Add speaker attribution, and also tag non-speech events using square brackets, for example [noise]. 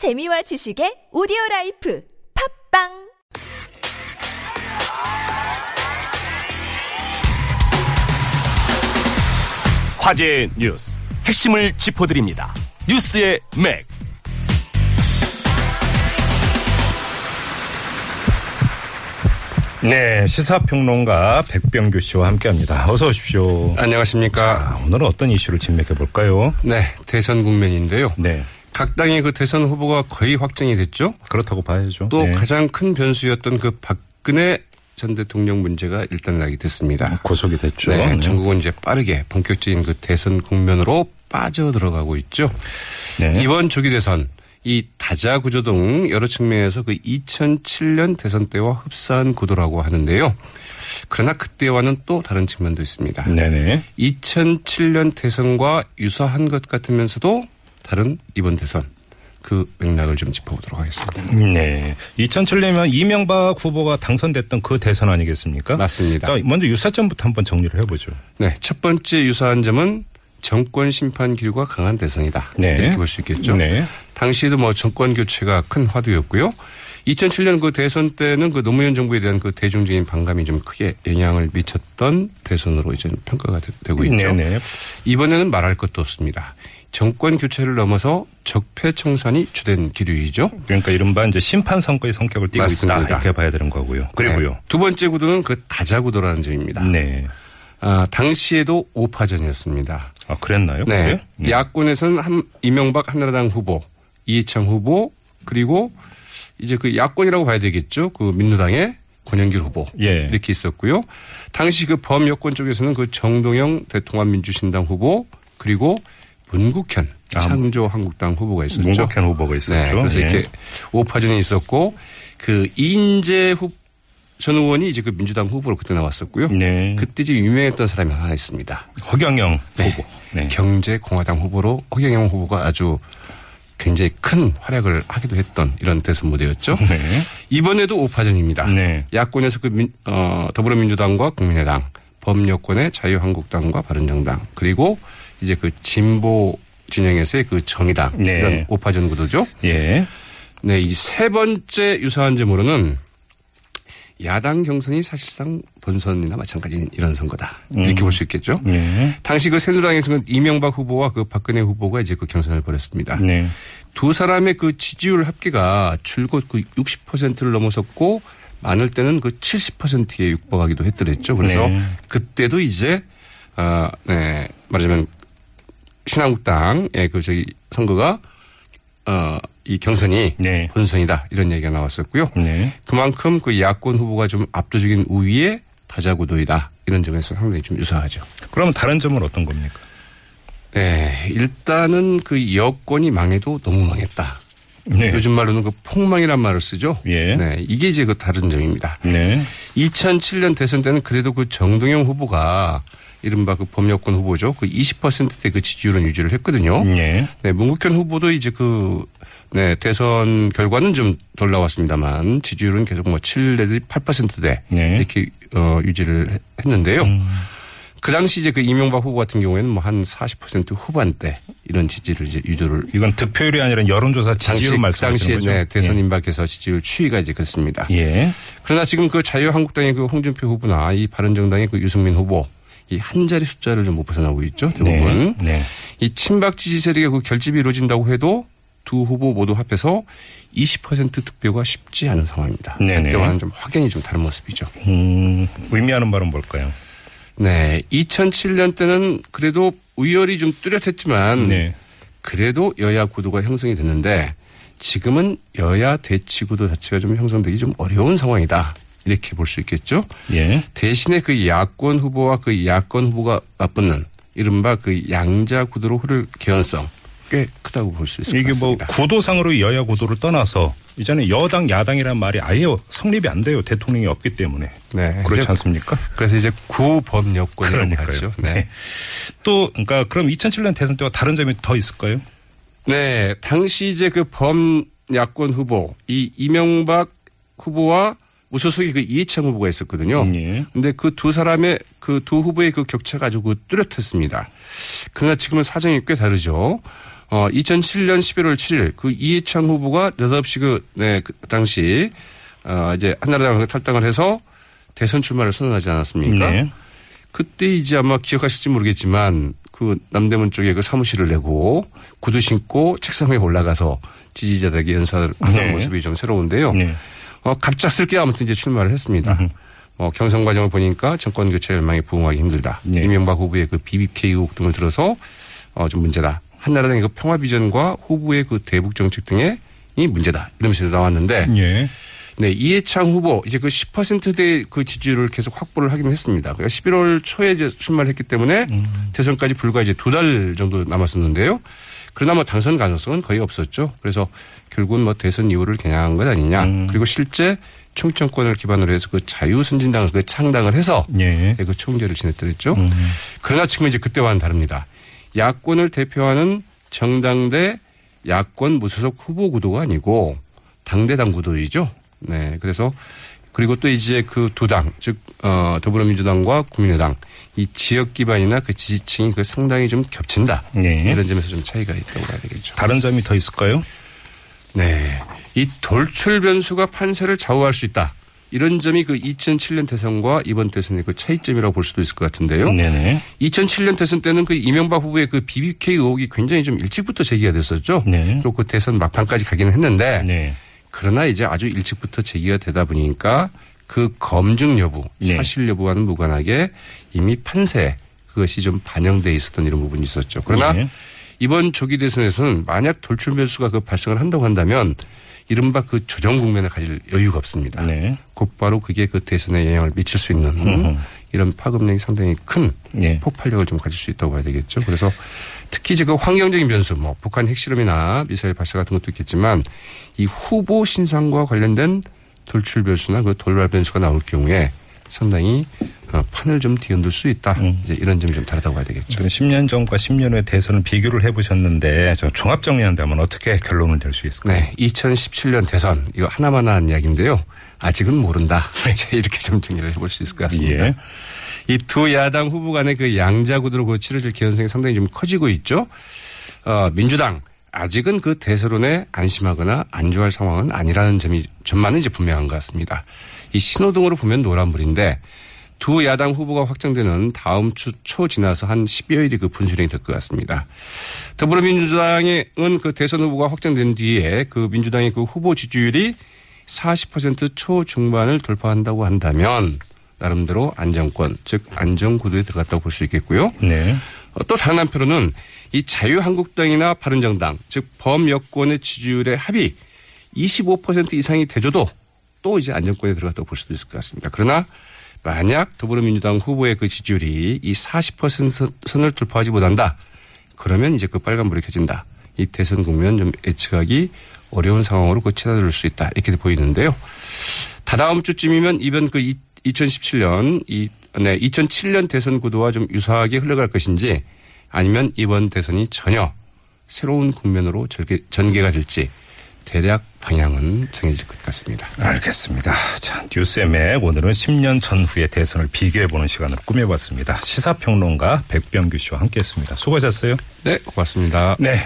Speaker 1: 재미와 지식의 오디오 life 팟빵
Speaker 2: 화제의 뉴스 핵심을 짚어드립니다. 뉴스의 맥.
Speaker 3: 네, 시사평론가 백병규 씨와 함께합니다. 어서 오십시오.
Speaker 4: 안녕하십니까.
Speaker 3: 자, 오늘은 어떤 이슈를 진맥해 볼까요?
Speaker 4: 네, 대선 국면인데요.
Speaker 3: 네,
Speaker 4: 각 당의 그 대선 후보가 거의 확정이 됐죠.
Speaker 3: 그렇다고 봐야죠.
Speaker 4: 또
Speaker 3: 네.
Speaker 4: 가장 큰 변수였던 그 박근혜 전 대통령 문제가 일단락이 됐습니다.
Speaker 3: 고속이 됐죠.
Speaker 4: 네,
Speaker 3: 네.
Speaker 4: 전국은 이제 빠르게 본격적인 그 대선 국면으로 빠져 들어가고 있죠.
Speaker 3: 네.
Speaker 4: 이번 조기 대선 이 다자 구조 등 여러 측면에서 그 2007년 대선 때와 흡사한 구도라고 하는데요. 그러나 그때와는 또 다른 측면도 있습니다.
Speaker 3: 네네.
Speaker 4: 2007년 대선과 유사한 것 같으면서도 다른 이번 대선 그 맥락을 좀 짚어보도록 하겠습니다.
Speaker 3: 네. 2007년이면 이명박 후보가 당선됐던 그 대선 아니겠습니까?
Speaker 4: 맞습니다.
Speaker 3: 자, 먼저 유사점부터 한번 정리를 해보죠.
Speaker 4: 네, 첫 번째 유사한 점은 정권 심판 기류가 강한 대선이다.
Speaker 3: 네.
Speaker 4: 이렇게 볼 수 있겠죠.
Speaker 3: 네.
Speaker 4: 당시에도 뭐 정권 교체가 큰 화두였고요. 2007년 그 대선 때는 그 노무현 정부에 대한 그 대중적인 반감이 좀 크게 영향을 미쳤던 대선으로 이제 평가가 되- 되고 있죠.
Speaker 3: 네네.
Speaker 4: 이번에는 말할 것도 없습니다. 정권 교체를 넘어서 적폐 청산이 주된 기류이죠.
Speaker 3: 그러니까 이른바 이제 심판 선거의 성격을 띠고
Speaker 4: 맞습니다.
Speaker 3: 있다 이렇게 봐야 되는 거고요. 그리고요.
Speaker 4: 네. 두 번째 구도는 그 다자구도라는 점입니다.
Speaker 3: 네.
Speaker 4: 아, 당시에도 오파전이었습니다.
Speaker 3: 아 그랬나요?
Speaker 4: 네.
Speaker 3: 네.
Speaker 4: 야권에서는 한, 이명박 한나라당 후보, 이해창 후보, 그리고 이제 그 야권이라고 봐야 되겠죠. 그 민주당의 권영길 후보.
Speaker 3: 예.
Speaker 4: 이렇게 있었고요. 당시 그 범여권 쪽에서는 그 정동영 대통합민주신당 후보, 그리고 문국현
Speaker 3: 아,
Speaker 4: 창조 한국당 후보가 있었죠.
Speaker 3: 문국현 후보가 있었죠.
Speaker 4: 네. 그래서
Speaker 3: 예.
Speaker 4: 이렇게 오파전이 있었고 그 이인재 후, 전 의원이 이제 그 민주당 후보로 그때 나왔었고요.
Speaker 3: 네.
Speaker 4: 그때 이제 유명했던 사람이 하나 있습니다.
Speaker 3: 허경영
Speaker 4: 네.
Speaker 3: 후보. 네.
Speaker 4: 경제공화당 후보로 허경영 후보가 아주 굉장히 큰 활약을 하기도 했던 이런 대선 무대였죠.
Speaker 3: 네.
Speaker 4: 이번에도 오파전입니다.
Speaker 3: 네.
Speaker 4: 야권에서 그 민, 어, 더불어민주당과 국민의당, 범여권의 자유한국당과 바른정당, 그리고 이제 그 진보 진영에서의 그 정의당
Speaker 3: 네.
Speaker 4: 이런 오파전 구도죠.
Speaker 3: 예.
Speaker 4: 네, 이 세 번째 유사한 점으로는 야당 경선이 사실상 본선이나 마찬가지인 이런 선거다. 이렇게 볼 수 있겠죠.
Speaker 3: 네.
Speaker 4: 당시 그 새누리당에서는 이명박 후보와 그 박근혜 후보가 이제 그 경선을 벌였습니다.
Speaker 3: 네.
Speaker 4: 두 사람의 그 지지율 합계가 줄곧 그 60%를 넘어섰고 많을 때는 그 70%에 육박하기도 했더랬죠. 그래서
Speaker 3: 네.
Speaker 4: 그때도 이제 아, 네, 말하자면 신한국당의 그 저기 선거가 어, 이 경선이
Speaker 3: 네.
Speaker 4: 본선이다 이런 얘기가 나왔었고요.
Speaker 3: 네.
Speaker 4: 그만큼 그 야권 후보가 좀 압도적인 우위에 다자구도이다 이런 점에서 상당히 좀 유사하죠.
Speaker 3: 그러면 다른 점은 어떤 겁니까?
Speaker 4: 네, 일단은 그 여권이 망해도 너무 망했다.
Speaker 3: 네.
Speaker 4: 요즘 말로는 그 폭망이란 말을 쓰죠.
Speaker 3: 예.
Speaker 4: 네, 이게 이제 그 다른 점입니다.
Speaker 3: 네.
Speaker 4: 2007년 대선 때는 그래도 그 정동영 후보가 이른바 그 범여권 후보죠. 그 20%대 그 지지율은 유지를 했거든요.
Speaker 3: 예.
Speaker 4: 네, 문국현 후보도 이제 그, 네, 대선 결과는 좀 덜 나왔습니다만 지지율은 계속 뭐 7 내지 8%대
Speaker 3: 네.
Speaker 4: 이렇게 어, 유지를 했- 했는데요. 그 당시 이제 그 이명박 후보 같은 경우에는 뭐 한 40% 후반대 이런 지지를 이제 유지를
Speaker 3: 이건 득표율이 아니라 여론조사 지지율 말씀하시는
Speaker 4: 당시에
Speaker 3: 거죠?
Speaker 4: 네, 대선 임박해서 지지율 추이가 이제 그렇습니다.
Speaker 3: 예.
Speaker 4: 그러나 지금 그 자유한국당의 그 홍준표 후보나 이 바른정당의 그 유승민 후보 이 한 자리 숫자를 좀 못 벗어나고 있죠. 대부분.
Speaker 3: 네. 네.
Speaker 4: 이 친박 지지 세력의 그 결집이 이루어진다고 해도 두 후보 모두 합해서 20% 득표가 쉽지 않은 상황입니다.
Speaker 3: 네네.
Speaker 4: 그때와는 좀 확연히 좀 다른 모습이죠.
Speaker 3: 음, 의미하는 바는 뭘까요?
Speaker 4: 네. 2007년 때는 그래도 우열이 좀 뚜렷했지만
Speaker 3: 네.
Speaker 4: 그래도 여야 구도가 형성이 됐는데 지금은 여야 대치 구도 자체가 좀 형성되기 좀 어려운 상황이다. 이렇게 볼 수 있겠죠.
Speaker 3: 예.
Speaker 4: 대신에 그 야권 후보와 그 야권 후보가 맞붙는 이른바 그 양자 구도로 흐를 개연성 꽤 크다고 볼 수 있을 것
Speaker 3: 이게 뭐
Speaker 4: 같습니다.
Speaker 3: 구도상으로 여야 구도를 떠나서 이제는 여당 야당이란 말이 아예 성립이 안 돼요. 대통령이 없기 때문에.
Speaker 4: 네.
Speaker 3: 그렇지 않습니까?
Speaker 4: 그래서 이제 구범여권이라고. 하죠.
Speaker 3: 네.
Speaker 4: 네.
Speaker 3: 또 그러니까 그럼 2007년 대선 때와 다른 점이 더 있을까요?
Speaker 4: 네. 당시 이제 그 범 야권 후보 이 이명박 후보와 무소속의 그 이해창 후보가 있었거든요.
Speaker 3: 예.
Speaker 4: 근데 그 두 사람의 그 두 후보의 그 격차가 아주 그 뚜렷했습니다. 그러나 지금은 사정이 꽤 다르죠. 어, 2007년 11월 7일 그 이해창 후보가 느닷없이 그, 네, 그 당시 어, 이제 한나라당 탈당을 해서 대선 출마를 선언하지 않았습니까?
Speaker 3: 네.
Speaker 4: 그때 이제 아마 기억하실지 모르겠지만 그 남대문 쪽에 그 사무실을 내고 구두 신고 책상 위에 올라가서 지지자들에게 연설을 하는
Speaker 3: 네.
Speaker 4: 모습이 좀 새로운데요.
Speaker 3: 네.
Speaker 4: 어, 갑작스럽게 아무튼 이제 출마를 했습니다. 어, 경선 과정을 보니까 정권 교체 열망에 부응하기 힘들다.
Speaker 3: 네.
Speaker 4: 이명박 후보의 그 BBK 의혹 등을 들어서 어, 좀 문제다. 한나라당의 그 평화 비전과 후보의 그 대북 정책 등의 이 문제다. 이러면서 나왔는데
Speaker 3: 예.
Speaker 4: 네, 이해창 후보 이제 그 10%대 그 지지율을 계속 확보를 하긴 했습니다. 그러니까 11월 초에 이제 출마를 했기 때문에 대선까지 불과 이제 두 달 정도 남았었는데요. 그러나 뭐 당선 가능성은 거의 없었죠. 그래서 결국은 뭐 대선 이후를 겨냥한 것 아니냐. 그리고 실제 총정권을 기반으로 해서 그 자유선진당을 그 창당을 해서
Speaker 3: 예.
Speaker 4: 그 총재를 지냈더랬죠. 그러나 지금 이제 그때와는 다릅니다. 야권을 대표하는 정당 대 야권 무소속 후보 구도가 아니고 당대당 구도이죠. 네. 그래서 그리고 또 이제 그 두 당, 즉, 어, 더불어민주당과 국민의당 이 지역 기반이나 그 지지층이 그 상당히 좀 겹친다.
Speaker 3: 네.
Speaker 4: 이런 점에서 좀 차이가 있다고 봐야 되겠죠.
Speaker 3: 다른 점이 더 있을까요?
Speaker 4: 네. 이 돌출 변수가 판세를 좌우할 수 있다. 이런 점이 그 2007년 대선과 이번 대선의 그 차이점이라고 볼 수도 있을 것 같은데요.
Speaker 3: 네네.
Speaker 4: 2007년 대선 때는 그 이명박 후보의 그 BBK 의혹이 굉장히 좀 일찍부터 제기가 됐었죠.
Speaker 3: 네.
Speaker 4: 그리고 그 대선 막판까지 가기는 했는데
Speaker 3: 네.
Speaker 4: 그러나 이제 아주 일찍부터 제기가 되다 보니까 그 검증 여부,
Speaker 3: 네.
Speaker 4: 사실 여부와는 무관하게 이미 판세 그것이 좀 반영돼 있었던 이런 부분이 있었죠. 그러나
Speaker 3: 네.
Speaker 4: 이번 조기 대선에서는 만약 돌출 변수가 그 발생을 한다고 한다면 이른바 그 조정 국면을 가질 여유가 없습니다.
Speaker 3: 네.
Speaker 4: 곧바로 그게 그 대선에 영향을 미칠 수 있는 이런 파급력이 상당히 큰
Speaker 3: 네.
Speaker 4: 폭발력을 좀 가질 수 있다고 봐야 되겠죠. 그래서 특히 이제 그 환경적인 변수, 뭐 북한 핵실험이나 미사일 발사 같은 것도 있겠지만 이 후보 신상과 관련된 돌출 변수나 그 돌발 변수가 나올 경우에 상당히 어, 판을 좀 뒤흔들 수 있다. 이제 이런 점이 좀 다르다고 봐야 되겠죠.
Speaker 3: 저는 10년 전과 10년 후의 대선을 비교를 해보셨는데 저 종합 정리한다면 어떻게 결론을 낼 수 있을까요?
Speaker 4: 네, 2017년 대선 이거 하나만 한 이야기인데요. 아직은 모른다. [laughs] 이제 이렇게 좀 정리를 해볼 수 있을 것 같습니다.
Speaker 3: 예.
Speaker 4: 이두 야당 후보 간의 그 양자 구도로 그 치러질 개연성이 상당히 좀 커지고 있죠. 어, 민주당 아직은 그 대세론에 안심하거나 안주할 상황은 아니라는 점이 점만은 이제 분명한 것 같습니다. 이 신호등으로 보면 노란불인데 두 야당 후보가 확정되는 다음 주 초 지나서 한 10여일이 그 분수령이 될 것 같습니다. 더불어민주당은 그 대선 후보가 확정된 뒤에 그 민주당의 그 후보 지지율이 40% 초 중반을 돌파한다고 한다면 나름대로 안정권, 즉 안정구도에 들어갔다고 볼 수 있겠고요.
Speaker 3: 네.
Speaker 4: 어, 또 다른 한편으로는 이 자유한국당이나 바른정당, 즉 범여권의 지지율의 합이 25% 이상이 되줘도 또 이제 안정권에 들어갔다고 볼 수도 있을 것 같습니다. 그러나 만약 더불어민주당 후보의 그 지지율이 이 40% 선을 돌파하지 못한다. 그러면 이제 그 빨간불이 켜진다. 이 대선 국면 좀 예측하기 어려운 상황으로 그 치닫을 수 있다. 이렇게 보이는데요. 다다음 주쯤이면 이번 그 2017년 이 네, 2007년 대선 구도와 좀 유사하게 흘러갈 것인지 아니면 이번 대선이 전혀 새로운 국면으로 전개, 전개가 될지 대략 방향은 정해질 것 같습니다.
Speaker 3: 알겠습니다. 자, 뉴스의 맥 오늘은 10년 전후의 대선을 비교해보는 시간으로 꾸며봤습니다. 시사평론가 백병규 씨와 함께했습니다. 수고하셨어요.
Speaker 4: 네, 고맙습니다.
Speaker 3: 네.